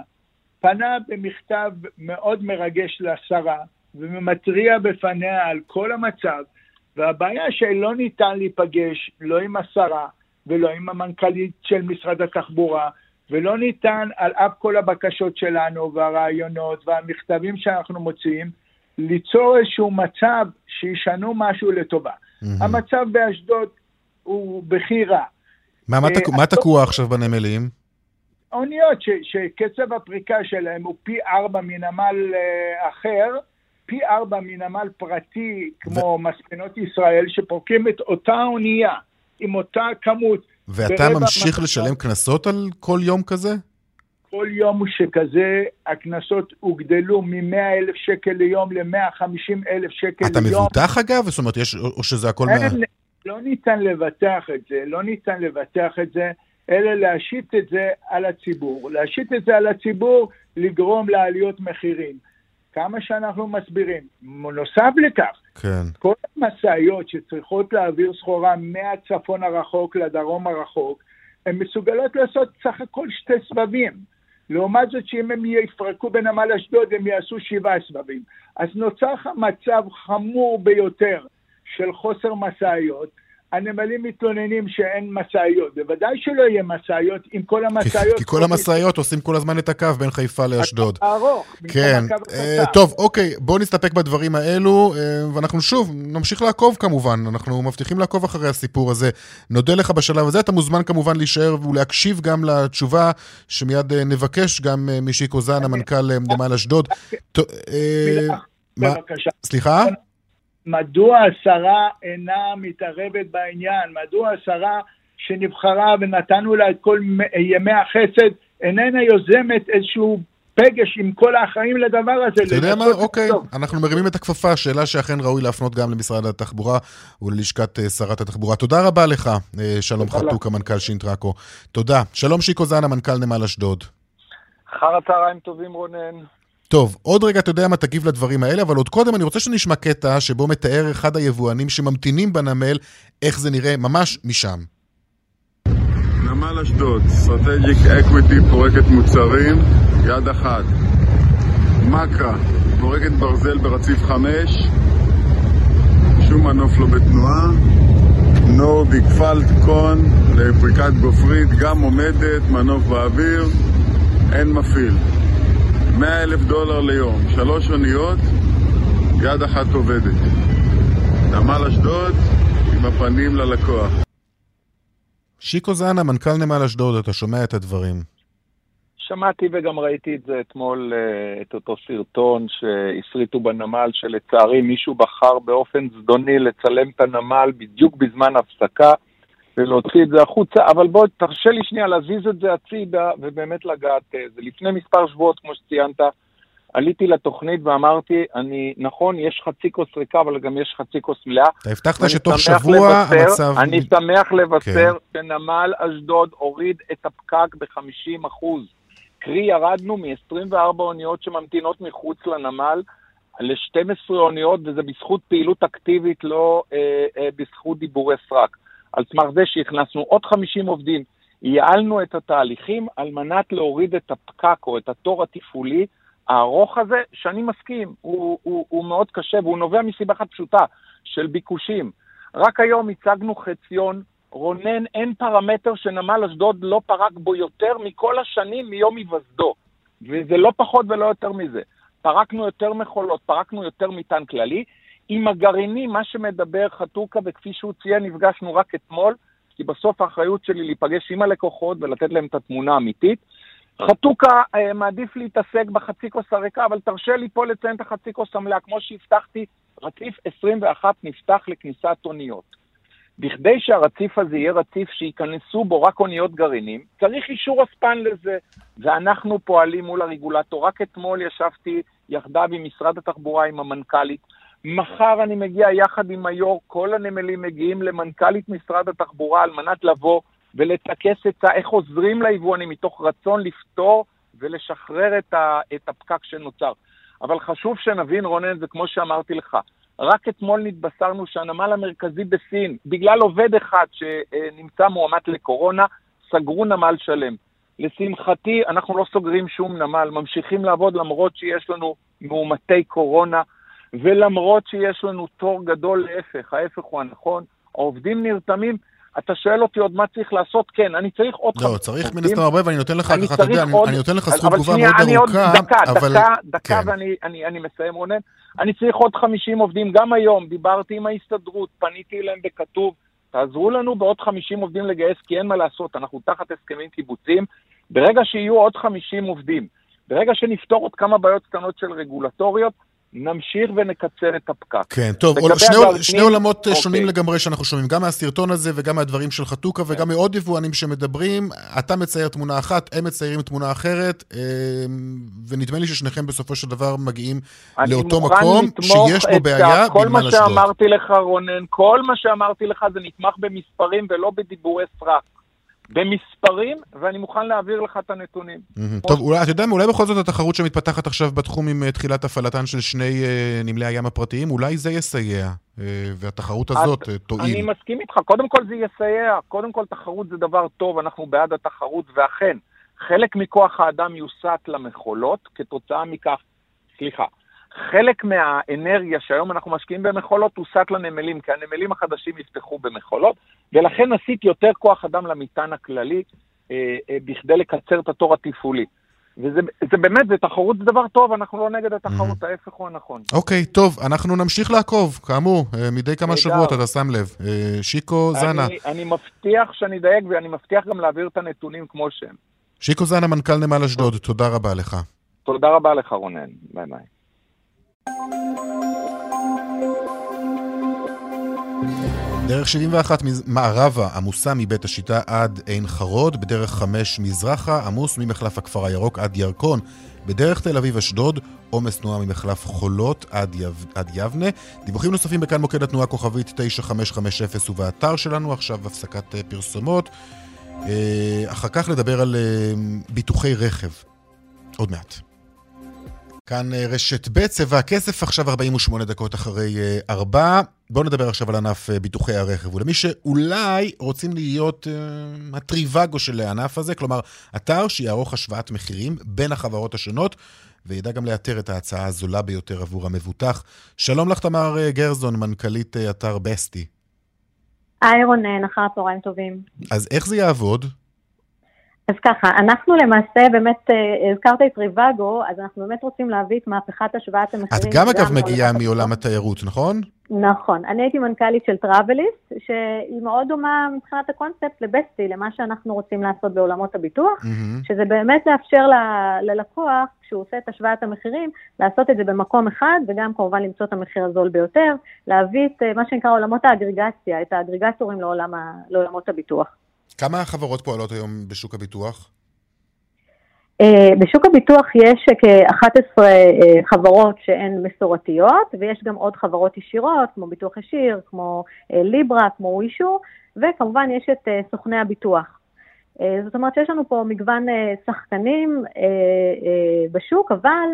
פנה במכתב מאוד מרגש לשרה ומתריע בפניה על כל המצב, והבעיה שלא ניתן להיפגש לא עם השרה ולא עם המנכ"לית של משרד התחבורה, ולא ניתן על אף כל הבקשות שלנו והרעיונות והמכתבים שאנחנו מוציאים, ליצור איזשהו מצב שישנו משהו לטובה. Mm-hmm. המצב באשדוד הוא בכי רע. מה, מה, תק... מה תקוע עכשיו בנמלים? אוניות ש, שקצב הפריקה שלהם הוא פי ארבע מנמל uh, אחר, פי ארבע מנמל פרטי כמו ו... מספנות ישראל, שפורקים את אותה אונייה עם אותה כמות. ואתה ממשיך מצב... לשלם קנסות על כל יום כזה? כל יום שכזה, הקנסות הוגדלו מ-100 אלף שקל ליום ל-150 אלף שקל אתה ליום. אתה מבוטח אגב? זאת אומרת, יש, או שזה הכל... אין, מה... לא ניתן לבטח את זה, לא ניתן לבטח את זה, אלא להשית את זה על הציבור. להשית את זה על הציבור, לגרום לעליות מחירים. כמה שאנחנו מסבירים. נוסף לכך, כן. כל המשאיות שצריכות להעביר סחורה מהצפון הרחוק לדרום הרחוק, הן מסוגלות לעשות סך הכל שתי סבבים. לעומת זאת שאם הם יפרקו בנמל אשדוד הם יעשו שבעה סבבים. אז נוצר מצב חמור ביותר של חוסר משאיות, הנמלים מתלוננים שאין משאיות. בוודאי שלא יהיה משאיות אם כל המשאיות... כי, כל המשאיות עושים כל הזמן את הקו בין חיפה לאשדוד. ארוך, כן. Uh, טוב, אוקיי, בואו נסתפק בדברים האלו, uh, ואנחנו שוב נמשיך לעקוב כמובן. אנחנו מבטיחים לעקוב אחרי הסיפור הזה. נודה לך בשלב הזה. אתה מוזמן כמובן להישאר ולהקשיב גם לתשובה שמיד uh, נבקש גם משיקו זן, המנכ"ל נמל אשדוד. בבקשה. סליחה? מדוע השרה אינה מתערבת בעניין? מדוע השרה שנבחרה ונתנו לה את כל ימי החסד איננה יוזמת איזשהו פגש עם כל האחראים לדבר הזה. אתה יודע מה? אוקיי, טוב. אנחנו מרימים את הכפפה, שאלה שאכן ראוי להפנות גם למשרד התחבורה וללשכת אה, שרת התחבורה. תודה רבה לך, אה, שלום חתוק, המנכ"ל שינטרקו. תודה. שלום שיקו זנה, מנכ"ל נמל אשדוד. אחר הצהריים טובים, רונן. טוב, עוד רגע אתה יודע מה תגיב לדברים האלה, אבל עוד קודם אני רוצה שנשמע קטע שבו מתאר אחד היבואנים שממתינים בנמל איך זה נראה ממש משם. נמל אשדוד, Strategic Equity פורקת מוצרים, יד אחת. מקה, פורקת ברזל ברציף 5, שום מנוף לא בתנועה. נורדיק פלטקון לפריקת גופרית, גם עומדת, מנוף באוויר, אין מפעיל. 100 אלף דולר ליום, שלוש אוניות, יד אחת עובדת. נמל אשדוד עם הפנים ללקוח. שיקו זנה, מנכ"ל נמל אשדוד, אתה שומע את הדברים. שמעתי וגם ראיתי את זה אתמול, אה, את אותו סרטון שהפריטו בנמל, שלצערי מישהו בחר באופן זדוני לצלם את הנמל בדיוק בזמן הפסקה. ולהוציא את זה החוצה, אבל בוא, תרשה לי שנייה להזיז את זה הצידה ובאמת לגעת. אה, זה לפני מספר שבועות, כמו שציינת, עליתי לתוכנית ואמרתי, אני, נכון, יש חצי כוס ריקה, אבל גם יש חצי כוס מלאה. אתה הבטחת שתוך שבוע לבשר, המצב... אני שמח לבשר כן. שנמל אשדוד הוריד את הפקק ב-50 אחוז. קרי, ירדנו מ-24 אוניות שממתינות מחוץ לנמל ל-12 אוניות, וזה בזכות פעילות אקטיבית, לא אה, אה, בזכות דיבורי סרק. על סמך זה שהכנסנו עוד 50 עובדים, ייעלנו את התהליכים על מנת להוריד את הפקק או את התור התפעולי הארוך הזה, שאני מסכים, הוא, הוא, הוא מאוד קשה והוא נובע מסיבה אחת פשוטה, של ביקושים. רק היום הצגנו חציון, רונן, אין פרמטר שנמל אשדוד לא פרק בו יותר מכל השנים מיום היווסדו. וזה לא פחות ולא יותר מזה. פרקנו יותר מכולות, פרקנו יותר מטען כללי, עם הגרעינים, מה שמדבר חתוקה, וכפי שהוא ציין, נפגשנו רק אתמול, כי בסוף האחריות שלי להיפגש עם הלקוחות ולתת להם את התמונה האמיתית. חתוקה אה, מעדיף להתעסק בחצי כוס הריקה, אבל תרשה לי פה לציין את החצי כוס המלאה. כמו שהבטחתי, רציף 21 נפתח לכניסת אוניות. בכדי שהרציף הזה יהיה רציף שייכנסו בו רק אוניות גרעינים, צריך אישור אספן לזה, ואנחנו פועלים מול הרגולטור. רק אתמול ישבתי יחדיו עם משרד התחבורה, עם המנכ"לית. מחר אני מגיע יחד עם היו"ר, כל הנמלים מגיעים למנכ"לית משרד התחבורה על מנת לבוא ולטכס את איך עוזרים ליבואנים מתוך רצון לפתור ולשחרר את, ה, את הפקק שנוצר. אבל חשוב שנבין, רונן, זה כמו שאמרתי לך, רק אתמול נתבשרנו שהנמל המרכזי בסין, בגלל עובד אחד שנמצא מועמד לקורונה, סגרו נמל שלם. לשמחתי, אנחנו לא סוגרים שום נמל, ממשיכים לעבוד למרות שיש לנו מאומתי קורונה, ולמרות שיש לנו תור גדול, להפך, ההפך הוא הנכון. העובדים נרתמים, אתה שואל אותי עוד מה צריך לעשות? כן, אני צריך עוד לא, צריך מן הסתם הרבה, ואני נותן לך ככה, אתה יודע, אני נותן לך זכות תגובה מאוד ארוכה, אבל... דקה, דקה, כן. ואני מסיים, רונן. אני צריך עוד 50 עובדים, גם היום, דיברתי עם ההסתדרות, פניתי אליהם בכתוב, תעזרו לנו בעוד 50 עובדים לגייס, כי אין מה לעשות, אנחנו תחת הסכמים קיבוציים. ברגע שיהיו עוד 50 עובדים, ברגע שנפתור עוד כמה בעיות קטנות של רגולטוריות, נמשיך ונקצר את הפקק. כן, טוב, שני, הגרפנים, שני עולמות אוקיי. שונים לגמרי שאנחנו שומעים, גם מהסרטון הזה וגם מהדברים של חתוכה וגם כן. מעוד יבואנים שמדברים. אתה מצייר תמונה אחת, הם מציירים תמונה אחרת, אמ, ונדמה לי ששניכם בסופו של דבר מגיעים לאותו מקום, שיש בו בעיה בנמל אשדוד. כל מה שאמרתי לך, רונן, כל מה שאמרתי לך זה נתמך במספרים ולא בדיבורי סרק. במספרים, ואני מוכן להעביר לך את הנתונים. טוב, אולי, אתה יודע אולי בכל זאת התחרות שמתפתחת עכשיו בתחום עם אה, תחילת הפעלתן של שני uh, נמלי הים הפרטיים, אולי זה יסייע, uh, והתחרות הזאת תועיל. אני מסכים איתך, קודם כל זה יסייע, קודם כל תחרות זה דבר טוב, אנחנו בעד התחרות, ואכן, חלק מכוח האדם יוסט למכולות, כתוצאה מכך, סליחה, חלק מהאנרגיה שהיום אנחנו משקיעים במכולות הוסט לנמלים, כי הנמלים החדשים יפתחו במכולות, ולכן עשית יותר כוח אדם למטען הכללי אה, אה, בכדי לקצר את התור התפעולי. וזה זה באמת, זה תחרות זה דבר טוב, אנחנו לא נגד התחרות, mm-hmm. ההפך הוא הנכון. אוקיי, okay, טוב, אנחנו נמשיך לעקוב, כאמור, אה, מדי כמה שבועות, אתה שם לב. אה, שיקו אני, זנה. אני מבטיח שאני אדייק, ואני מבטיח גם להעביר את הנתונים כמו שהם. שיקו זנה, מנכ"ל נמל אשדוד, תודה רבה לך. תודה רבה לך, רונן. ביי ביי. דרך 71 מערבה עמוסה מבית השיטה עד עין חרוד, בדרך 5 מזרחה עמוס ממחלף הכפר הירוק עד ירקון. בדרך תל אביב-אשדוד, עומס תנועה ממחלף חולות עד, יב... עד יבנה. דיווחים נוספים בכאן מוקד התנועה כוכבית 9550 ובאתר שלנו, עכשיו הפסקת אה, פרסומות. אה, אחר כך נדבר על אה, ביטוחי רכב. עוד מעט. כאן אה, רשת ב', צבע הכסף, עכשיו 48 דקות אחרי 4. אה, בואו נדבר עכשיו על ענף אה, ביטוחי הרכב. ולמי שאולי רוצים להיות uh, הטריוואגו של הענף הזה, כלומר, אתר שיערוך השוואת מחירים בין החברות השונות, וידע גם לאתר את ההצעה הזולה ביותר עבור המבוטח. שלום לך, תמר גרזון, מנכ"לית אתר בסטי. היי רונן, אחר הצהריים טובים. אז איך זה יעבוד? אז ככה, אנחנו למעשה באמת, אה, הזכרת את ריבגו, אז אנחנו באמת רוצים להביא את מהפכת השוואת המחירים. את גם אגב מגיעה מעולם התיירות, נכון? נכון. אני הייתי מנכ"לית של טראבליסט, שהיא מאוד דומה מבחינת הקונספט לבסטי, למה שאנחנו רוצים לעשות בעולמות הביטוח, mm-hmm. שזה באמת לאפשר ל- ללקוח, כשהוא עושה את השוואת המחירים, לעשות את זה במקום אחד, וגם כמובן למצוא את המחיר הזול ביותר, להביא את אה, מה שנקרא עולמות האגרגציה, את האגרגטורים לעולם ה- לעולמות הביטוח. כמה חברות פועלות היום בשוק הביטוח? Uh, בשוק הביטוח יש כ-11 uh, חברות שהן מסורתיות, ויש גם עוד חברות ישירות, כמו ביטוח ישיר, כמו uh, ליברה, כמו ווישו, וכמובן יש את סוכני הביטוח. זאת אומרת שיש לנו פה מגוון שחקנים בשוק, אבל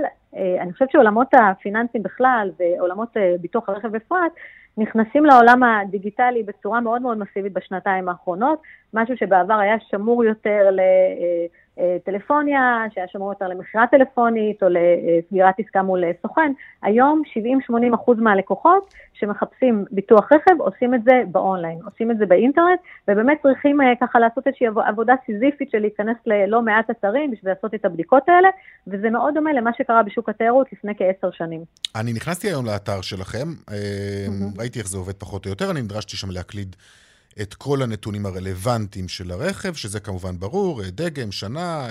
אני חושבת שעולמות הפיננסים בכלל ועולמות ביטוח הרכב בפרט, נכנסים לעולם הדיגיטלי בצורה מאוד מאוד מסיבית בשנתיים האחרונות, משהו שבעבר היה שמור יותר לטלפוניה, שהיה שמור יותר למכירה טלפונית או לסגירת עסקה מול סוכן. היום 70-80 אחוז מהלקוחות שמחפשים ביטוח רכב עושים את זה באונליין, עושים את זה באינטרנט, ובאמת צריכים אה, ככה לעשות איזושהי עבודה סיזיפית של להיכנס ללא מעט אתרים בשביל לעשות את הבדיקות האלה, וזה מאוד דומה למה שקרה בשוק התיירות לפני כעשר שנים. אני נכנסתי היום לאתר שלכם, mm-hmm. ראיתי איך זה עובד פחות או יותר, אני נדרשתי שם להקליד את כל הנתונים הרלוונטיים של הרכב, שזה כמובן ברור, דגם, שנה,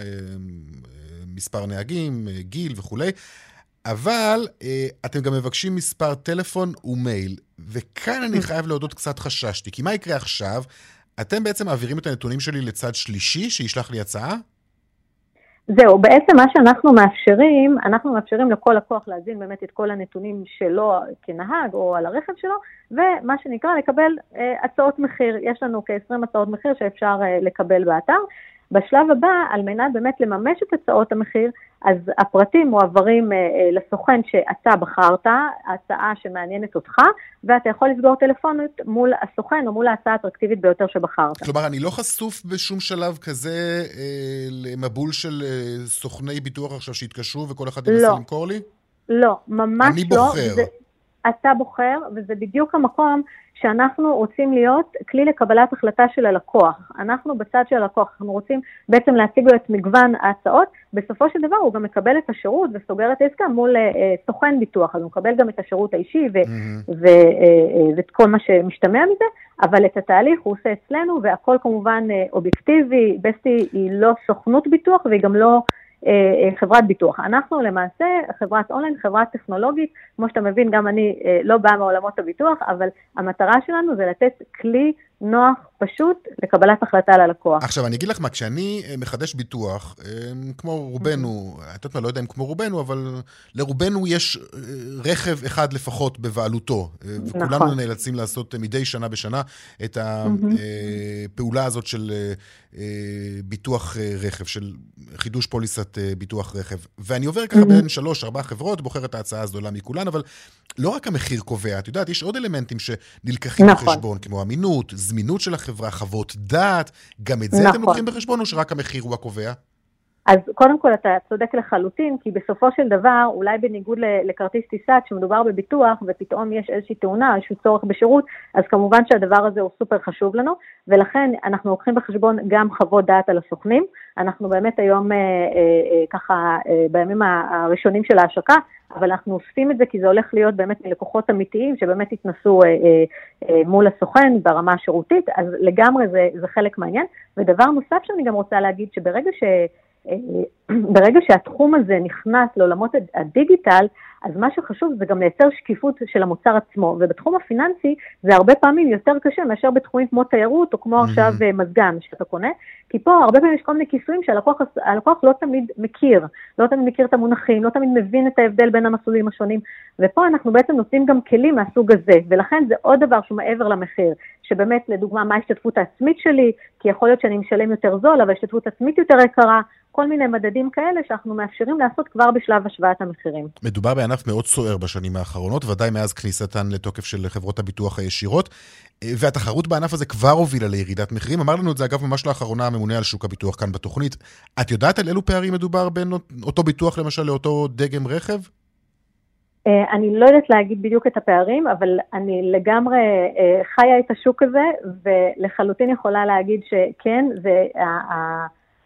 מספר נהגים, גיל וכולי. אבל אתם גם מבקשים מספר טלפון ומייל, וכאן אני חייב להודות קצת חששתי, כי מה יקרה עכשיו? אתם בעצם מעבירים את הנתונים שלי לצד שלישי שישלח לי הצעה? זהו, בעצם מה שאנחנו מאפשרים, אנחנו מאפשרים לכל לקוח להזין באמת את כל הנתונים שלו כנהג או על הרכב שלו, ומה שנקרא לקבל אה, הצעות מחיר. יש לנו כ-20 הצעות מחיר שאפשר אה, לקבל באתר. בשלב הבא, על מנת באמת לממש את הצעות המחיר, אז הפרטים מועברים אה, אה, לסוכן שאתה בחרת, הצעה שמעניינת אותך, ואתה יכול לסגור טלפונית מול הסוכן או מול ההצעה האטרקטיבית ביותר שבחרת. כלומר, אני לא חשוף בשום שלב כזה אה, למבול של אה, סוכני ביטוח עכשיו שהתקשרו וכל אחד ינסה לא. למכור לי? לא, ממש אני לא. בוחר. זה, אתה בוחר, וזה בדיוק המקום שאנחנו רוצים להיות כלי לקבלת החלטה של הלקוח. אנחנו בצד של הלקוח, אנחנו רוצים בעצם להציג לו את מגוון ההצעות, בסופו של דבר הוא גם מקבל את השירות וסוגר את העסקה מול אה, אה, סוכן ביטוח, אז הוא מקבל גם את השירות האישי ו- ו- אה, אה, ואת כל מה שמשתמע מזה, אבל את התהליך הוא עושה אצלנו, והכל כמובן אה, אובייקטיבי, בסטי היא לא סוכנות ביטוח והיא גם לא... אה, אה, חברת ביטוח. אנחנו למעשה חברת אונליין, חברה טכנולוגית, כמו שאתה מבין, גם אני אה, לא באה מעולמות הביטוח, אבל המטרה שלנו זה לתת כלי נוח, פשוט, לקבלת החלטה ללקוח. עכשיו, אני אגיד לך מה, כשאני אה, מחדש ביטוח, אה, כמו רובנו, את יודעת מה, לא יודע אם כמו רובנו, אבל לרובנו יש אה, רכב אחד לפחות בבעלותו. אה, וכולנו נכון. נאלצים לעשות מדי שנה בשנה את. הפעולה הזאת של ביטוח רכב, של חידוש פוליסת ביטוח רכב. ואני עובר ככה בין שלוש, ארבע חברות, בוחר את ההצעה הזולה מכולן, אבל לא רק המחיר קובע, את יודעת, יש עוד אלמנטים שנלקחים נכון. בחשבון, כמו אמינות, זמינות של החברה, חוות דעת, גם את זה אתם נכון. לוקחים בחשבון, או שרק המחיר הוא הקובע? אז קודם כל אתה צודק לחלוטין, כי בסופו של דבר, אולי בניגוד לכרטיס טיסה, כשמדובר בביטוח ופתאום יש איזושהי תאונה, איזשהו צורך בשירות, אז כמובן שהדבר הזה הוא סופר חשוב לנו, ולכן אנחנו לוקחים בחשבון גם חוות דעת על הסוכנים. אנחנו באמת היום אה, אה, אה, ככה אה, בימים הראשונים של ההשקה, אבל אנחנו אוספים את זה כי זה הולך להיות באמת מלקוחות אמיתיים שבאמת התנסו אה, אה, אה, מול הסוכן ברמה השירותית, אז לגמרי זה, זה חלק מהעניין. ודבר נוסף שאני גם רוצה להגיד, שברגע ש... אה, [CLEARS THROAT] ברגע שהתחום הזה נכנס לעולמות הד- הדיגיטל, אז מה שחשוב זה גם לייצר שקיפות של המוצר עצמו, ובתחום הפיננסי זה הרבה פעמים יותר קשה מאשר בתחומים כמו תיירות, או כמו עכשיו אה, מזגן שאתה קונה, כי פה הרבה פעמים יש כל מיני כיסויים שהלקוח הלקוח לא תמיד מכיר, לא תמיד מכיר את המונחים, לא תמיד מבין את ההבדל בין המסלולים השונים, ופה אנחנו בעצם נותנים גם כלים מהסוג הזה, ולכן זה עוד דבר שהוא מעבר למחיר, שבאמת לדוגמה מה ההשתתפות העצמית שלי, כי יכול להיות שאני משלם יותר זול, אבל השתתפות עצמית יותר יקרה, כל מיני מדדים כאלה שאנחנו מאפשרים לעשות כבר בשלב השוואת המחירים. מדובר בענף מאוד סוער בשנים האחרונות, ודאי מאז כניסתן לתוקף של חברות הביטוח הישירות, והתחרות בענף הזה כבר הובילה לירידת מחירים. אמר לנו את זה, אגב, ממש לאחרונה הממונה על שוק הביטוח כאן בתוכנית. את יודעת על אילו פערים מדובר בין אותו ביטוח, למשל, לאותו דגם רכב? אה, אני לא יודעת להגיד בדיוק את הפערים, אבל אני לגמרי אה, חיה את השוק הזה, ולחלוטין יכולה להגיד שכן,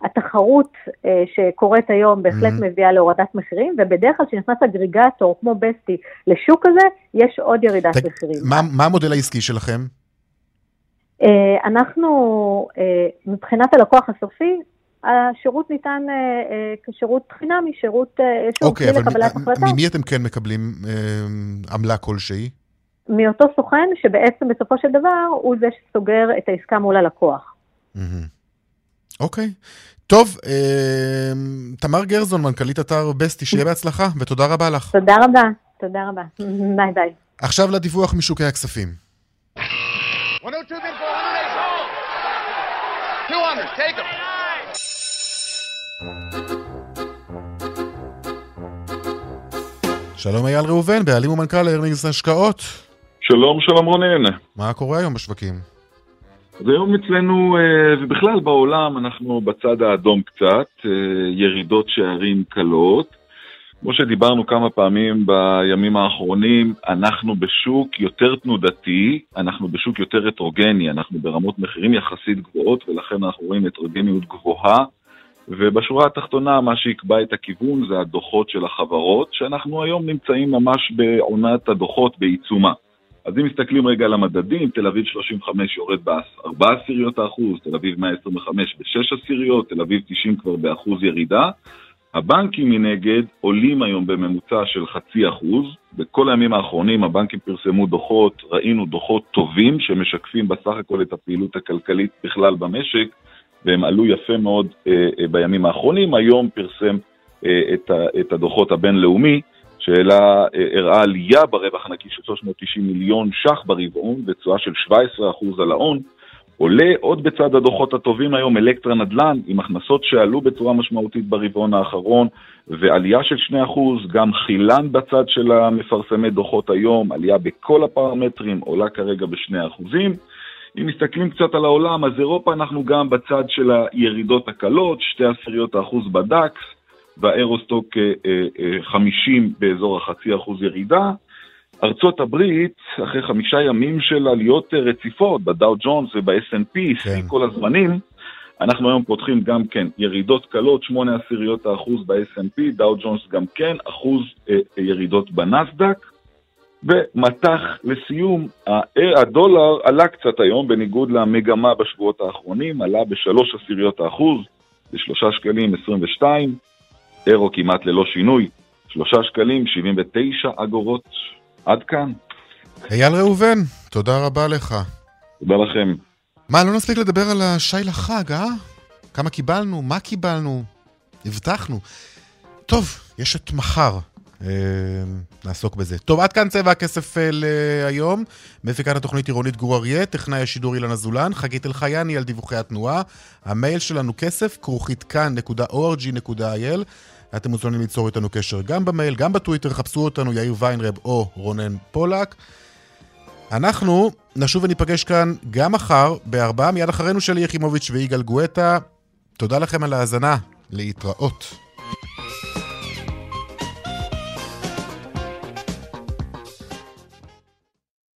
והתחרות אה, שקורית היום בהחלט Mhm. מביאה להורדת מחירים, ובדרך כלל כשנכנס אגריגטור כמו בסטי לשוק הזה, יש עוד ירידת תג- מחירים. מה מה המודל העסקי שלכם? אה, אנחנו, אה, מבחינת הלקוח הסופי, השירות ניתן אה, אה, כשירות חינמי, שירות, אה, שוב, כלי אבל לקבלת מ- החלטה. ממי אתם כן מקבלים אה, עמלה כלשהי? מאותו סוכן שבעצם בסופו של דבר הוא זה שסוגר את העסקה מול הלקוח. אוקיי. טוב, אה, תמר גרזון, מנכ"לית אתר בסטי, שיהיה בהצלחה, ותודה רבה לך. תודה רבה, תודה רבה. ביי ביי. עכשיו לדיווח משוקי הכספים. 102 bid for 100, 200, take them. שלום אייל ראובן, בעלים ומנכ"ל ארנינגס השקעות. שלום, שלום רונן. מה קורה היום בשווקים? אז היום אצלנו, אה, ובכלל בעולם, אנחנו בצד האדום קצת, אה, ירידות שערים קלות. כמו שדיברנו כמה פעמים בימים האחרונים, אנחנו בשוק יותר תנודתי, אנחנו בשוק יותר הטרוגני, אנחנו ברמות מחירים יחסית גבוהות, ולכן אנחנו רואים הטרוגניות גבוהה. ובשורה התחתונה, מה שיקבע את הכיוון זה הדוחות של החברות, שאנחנו היום נמצאים ממש בעונת הדוחות בעיצומה. אז אם מסתכלים רגע על המדדים, תל אביב 35 יורד ב-4 עשיריות האחוז, תל אביב 125 ב-6 עשיריות, תל אביב 90 כבר באחוז ירידה, הבנקים מנגד עולים היום בממוצע של חצי אחוז. בכל הימים האחרונים הבנקים פרסמו דוחות, ראינו דוחות טובים שמשקפים בסך הכל את הפעילות הכלכלית בכלל במשק, והם עלו יפה מאוד אה, אה, בימים האחרונים. היום פרסם אה, את, הדוחות הבינלאומי, שהראה אה, עלייה ברווח הנקי של 390 מיליון ש"ח ברבעון, ותשואה של 17% על ההון. עולה עוד בצד הדוחות הטובים היום אלקטרה נדל"ן, עם הכנסות שעלו בצורה משמעותית ברבעון האחרון, ועלייה של 2%, גם חילן בצד של המפרסמי דוחות היום, עלייה בכל הפרמטרים, עולה כרגע ב-2%. אם מסתכלים קצת על העולם, אז אירופה אנחנו גם בצד של הירידות הקלות, שתי עשיריות האחוז בדקס, והאירוסטוק 50 אה, אה, באזור החצי אחוז ירידה. ארצות הברית, אחרי חמישה ימים של עליות אה, רציפות בדאו ג'ונס וב-S&P, כן. כל הזמנים, אנחנו היום פותחים גם כן ירידות קלות, שמונה עשיריות האחוז ב-S&P, דאו ג'ונס גם כן, אחוז אה, ירידות בנסדק. ומטח לסיום, הדולר עלה קצת היום, בניגוד למגמה בשבועות האחרונים, עלה בשלוש עשיריות האחוז, בשלושה שקלים 22, אירו כמעט ללא שינוי, שלושה שקלים 79 אגורות. עד כאן. אייל ראובן, תודה רבה לך. תודה לכם. מה, לא נספיק לדבר על השי לחג, אה? כמה קיבלנו? מה קיבלנו? הבטחנו. טוב, יש את מחר. אה, נעסוק בזה. טוב, עד כאן צבע הכסף אה, להיום. מפיקת התוכנית עירונית גור אריה, טכנאי השידור אילן אזולן, חגית אלחייני על דיווחי התנועה. המייל שלנו כסף, כרוכית כאן.org.il. אתם מוזמנים ליצור איתנו קשר גם במייל, גם בטוויטר, חפשו אותנו יאיר ויינרב או רונן פולק. אנחנו נשוב וניפגש כאן גם מחר, בארבעה, מיד אחרינו שלי יחימוביץ' ויגאל גואטה. תודה לכם על ההאזנה, להתראות.